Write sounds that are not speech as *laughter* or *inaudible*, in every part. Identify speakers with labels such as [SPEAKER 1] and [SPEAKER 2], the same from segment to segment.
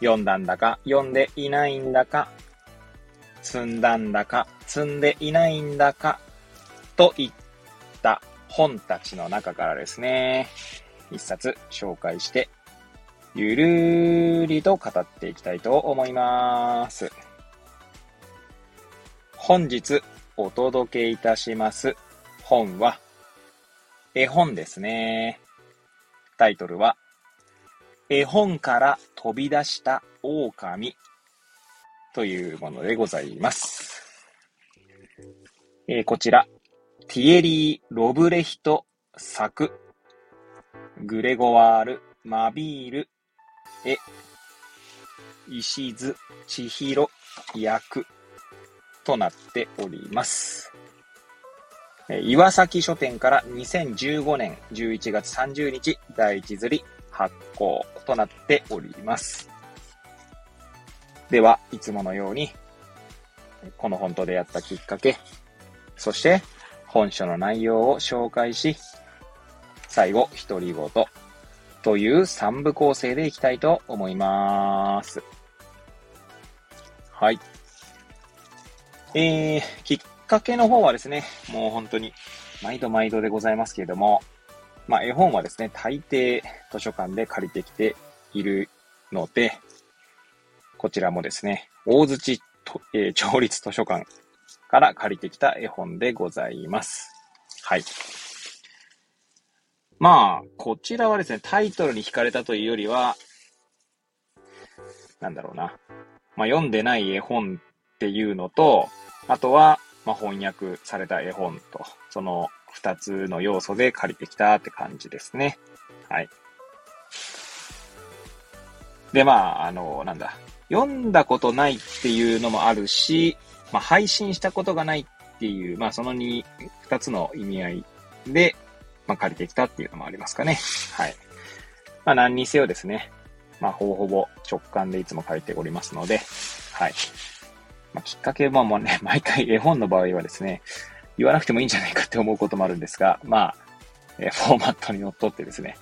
[SPEAKER 1] 読んだんだか読んでいないんだか、積んだんだか積んでいないんだかといった本たちの中からですね、一冊紹介して、ゆるーりと語っていきたいと思います。本日お届けいたします本は、絵本ですね。タイトルは、絵本から飛び出した狼というものでございます。えー、こちら、ティエリー・ロブレヒト作、グレゴワール・マビール、絵、石津千尋役となっております。岩崎書店から2015年11月30日第一釣り発行となっております。では、いつものように、この本と出会ったきっかけ、そして本書の内容を紹介し、最後、独り言という3部構成でいきたいと思います。はい。えー、きっかけの方はですね、もう本当に毎度毎度でございますけれども、まあ絵本はですね、大抵図書館で借りてきているので、こちらもですね、大槌と、えー、町立図書館から借りてきた絵本でございます。はい。まあ、こちらはですね、タイトルに惹かれたというよりは、なんだろうな。まあ、読んでない絵本っていうのと、あとは、まあ、翻訳された絵本と、その二つの要素で借りてきたって感じですね。はい。で、まあ、あの、なんだ。読んだことないっていうのもあるし、まあ、配信したことがないっていう、まあ、その2、2つの意味合いで、まあ、借りてきたっていうのもありますかね。はい。まあ、何にせよですね。まあ、ほぼほぼ直感でいつも借りておりますので、はい。まあ、きっかけはもうね、毎回絵本の場合はですね、言わなくてもいいんじゃないかって思うこともあるんですが、まあ、えフォーマットにのっとってですね、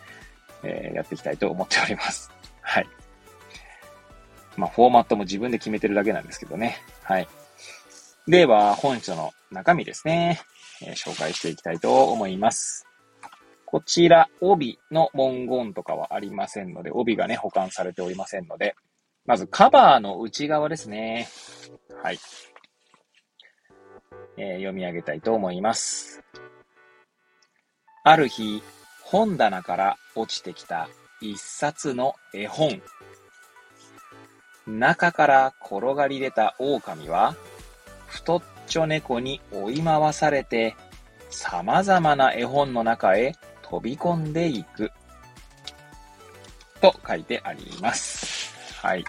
[SPEAKER 1] えー、やっていきたいと思っております。はい。まあ、フォーマットも自分で決めてるだけなんですけどね。はい。では、本書の中身ですね、えー、紹介していきたいと思います。こちら、帯の文言とかはありませんので、帯がね、保管されておりませんので、まずカバーの内側ですね。はい。えー、読み上げたいと思います。ある日、本棚から落ちてきた一冊の絵本。中から転がり出た狼は、太っちょ猫に追い回されて、様々な絵本の中へ飛び込んでいく。と書いてあります。はい。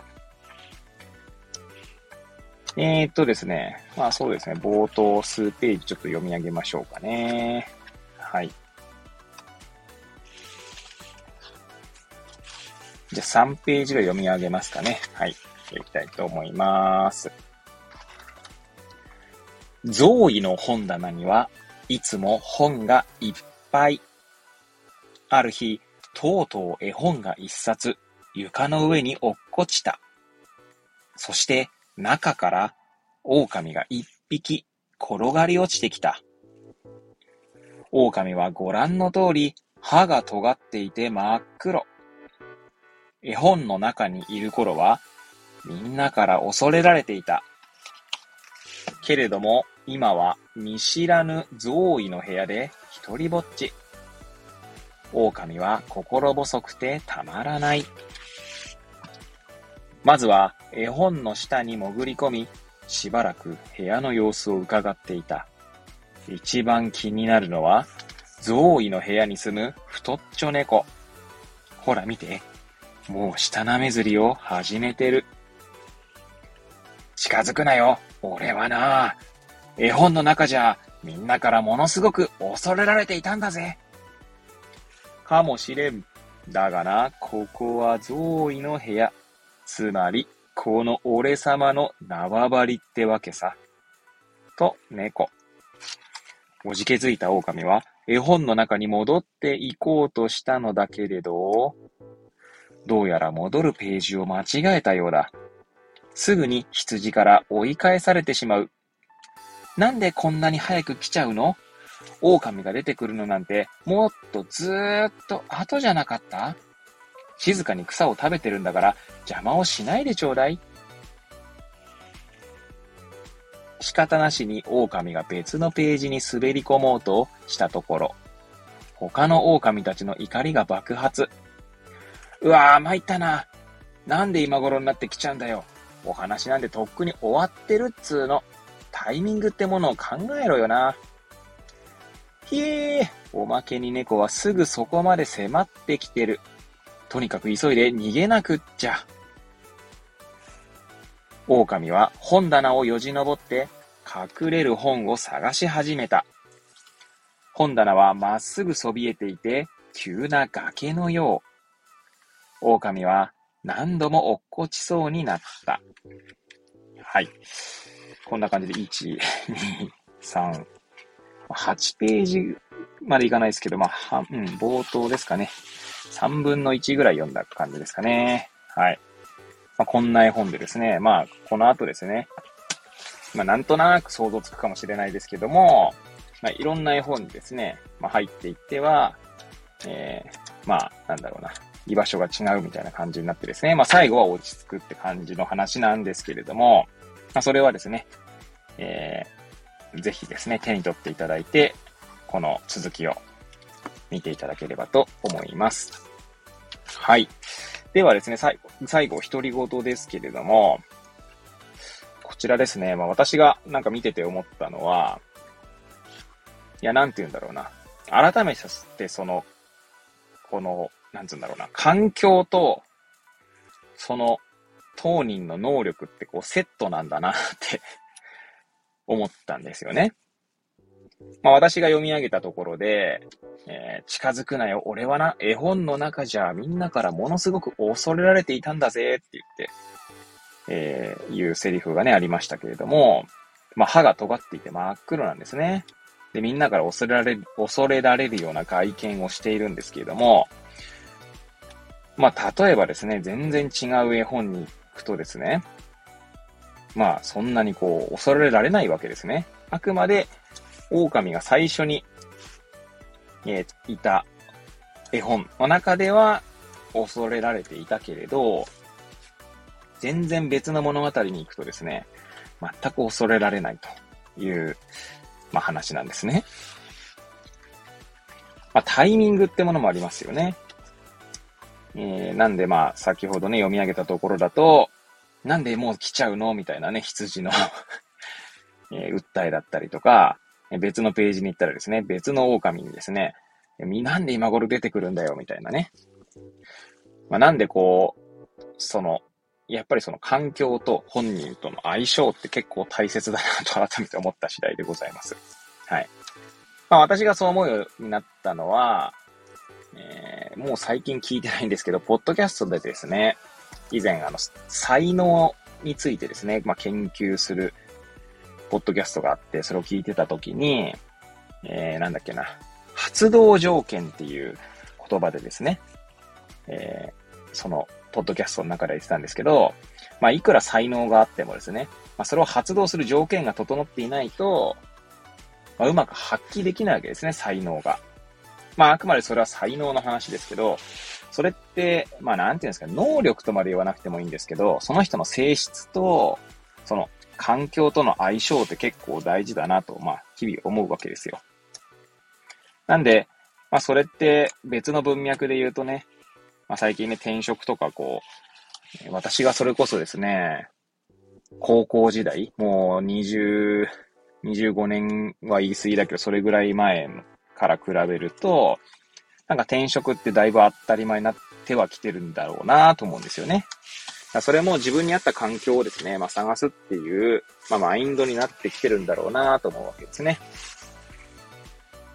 [SPEAKER 1] えー、っとですね。まあそうですね。冒頭数ページちょっと読み上げましょうかね。はい。じゃあ3ページが読み上げますかね。はい。いきたいと思います。ゾーイの本棚にはいつも本がいっぱい。ある日、とうとう絵本が一冊床の上に落っこちた。そして中から狼が一匹転がり落ちてきた。狼はご覧の通り歯が尖っていて真っ黒。絵本の中にいる頃はみんなから恐れられていた。けれども今は見知らぬゾイの部屋で一人ぼっち。狼は心細くてたまらない。まずは絵本の下に潜り込み、しばらく部屋の様子を伺っていた。一番気になるのは、ゾイの部屋に住む太っちょ猫。ほら見て。もう舌なめずりを始めてる。近づくなよ。俺はな、絵本の中じゃみんなからものすごく恐れられていたんだぜ。かもしれん。だがな、ここはゾウイの部屋。つまり、この俺様の縄張りってわけさ。と、猫。おじけづいた狼は、絵本の中に戻っていこうとしたのだけれど、どうやら戻るページを間違えたようだ。すぐに羊から追い返されてしまう。なんでこんなに早く来ちゃうの？狼が出てくるのなんて、もっとずーっと後じゃなかった？静かに草を食べてるんだから邪魔をしないでちょうだい。仕方なしに狼が別のページに滑り込もうとしたところ、他の狼たちの怒りが爆発。うわぁ、参ったな。なんで今頃になってきちゃうんだよ。お話なんでとっくに終わってるっつーの。タイミングってものを考えろよな。ひえー、おまけに猫はすぐそこまで迫ってきてる。とにかく急いで逃げなくっちゃ。狼は本棚をよじ登って隠れる本を探し始めた。本棚はまっすぐそびえていて急な崖のよう。狼は何度も落っこちそうになった。はい。こんな感じで、1、2、3、8ページまでいかないですけど、まあ、うん、冒頭ですかね。3分の1ぐらい読んだ感じですかね。はい。まあ、こんな絵本でですね、まあ、この後ですね、まあ、なんとなく想像つくかもしれないですけども、まあ、いろんな絵本にですね、まあ、入っていっては、えー、まあ、なんだろうな、居場所が違うみたいな感じになってですね、まあ、最後は落ち着くって感じの話なんですけれども、まあ、それはですね、えー、ぜひですね、手に取っていただいて、この続きを見ていただければと思います。はい。ではですね、最後、最後、独り言ですけれども、こちらですね、まあ私がなんか見てて思ったのは、いや、なんて言うんだろうな。改めさせてその、この、なんつうんだろうな、環境と、その、当人の能力ってこうセットなんだなって思ったんですよね。まあ私が読み上げたところで、えー、近づくなよ、俺はな、絵本の中じゃみんなからものすごく恐れられていたんだぜって言って、えー、いうセリフがね、ありましたけれども、まあ歯が尖っていて真っ黒なんですね。で、みんなから恐れられる、恐れられるような外見をしているんですけれども、まあ例えばですね、全然違う絵本に行くとですね、まあそんなにこう、恐れられないわけですね。あくまで狼が最初に、えー、いた絵本の中では恐れられていたけれど、全然別の物語に行くとですね、全く恐れられないという、まあ、話なんですね。まあ、タイミングってものもありますよね。えー、なんでまあ、先ほどね、読み上げたところだと、なんでもう来ちゃうの？みたいなね、羊の *laughs* えー、訴えだったりとか、別のページに行ったらですね、別の狼にですね、なんで今頃出てくるんだよ、みたいなね。まあ、なんでこう、その、やっぱりその環境と本人との相性って結構大切だなと改めて思った次第でございます。はい。まあ私がそう思うようになったのは、えー、もう最近聞いてないんですけど、ポッドキャストでですね、以前あの、才能についてですね、まあ研究するポッドキャストがあって、それを聞いてたときに、えー、なんだっけな、発動条件っていう言葉でですね、えー、その、ポッドキャストの中で言ってたんですけど、まあ、いくら才能があってもですね、まあ、それを発動する条件が整っていないと、まあ、うまく発揮できないわけですね、才能が。まあ、あくまでそれは才能の話ですけど、それって、まあ、なんていうんですか、能力とまで言わなくてもいいんですけど、その人の性質と、その環境との相性って結構大事だなと、まあ、日々思うわけですよ。なんで、まあ、それって別の文脈で言うとね、まあ、最近ね、転職とかこう、私がそれこそですね、高校時代、もう20、25年は言い過ぎだけど、それぐらい前から比べると、なんか転職ってだいぶ当たり前になってはきてるんだろうなと思うんですよね。それも自分に合った環境をですね、まあ、探すっていう、まあ、マインドになってきてるんだろうなと思うわけですね。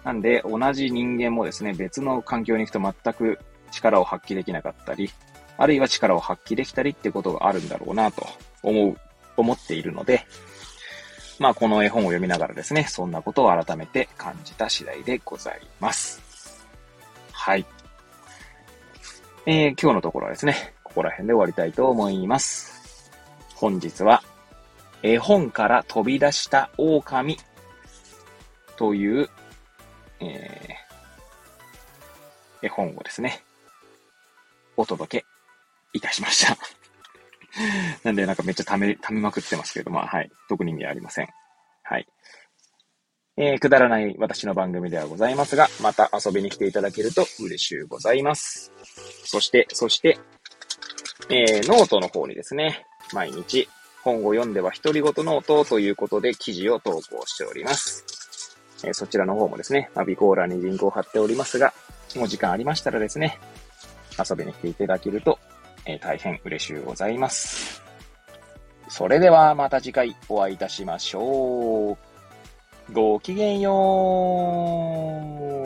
[SPEAKER 1] なんで、同じ人間もですね、別の環境に行くと全く力を発揮できなかったり、あるいは力を発揮できたりってことがあるんだろうなと思う、思っているので、まあこの絵本を読みながらですね、そんなことを改めて感じた次第でございます。はい。えー、今日のところはですね、ここら辺で終わりたいと思います。本日は、絵本から飛び出した狼という、えー、絵本をですね、お届けいたしました。*laughs* なんでなんかめっちゃ溜め、溜めまくってますけれども、はい。特に意味ありません。はい。えー、くだらない私の番組ではございますが、また遊びに来ていただけると嬉しゅうございます。そして、そして、えー、ノートの方にですね、毎日本を読んでは独り言ノートということで記事を投稿しております。えー、そちらの方もですね、まあ、備考欄にリンクを貼っておりますが、もう時間ありましたらですね、遊びに来ていただけるとえー、大変嬉しゅうございます。それではまた次回お会いいたしましょう。ごきげんよう。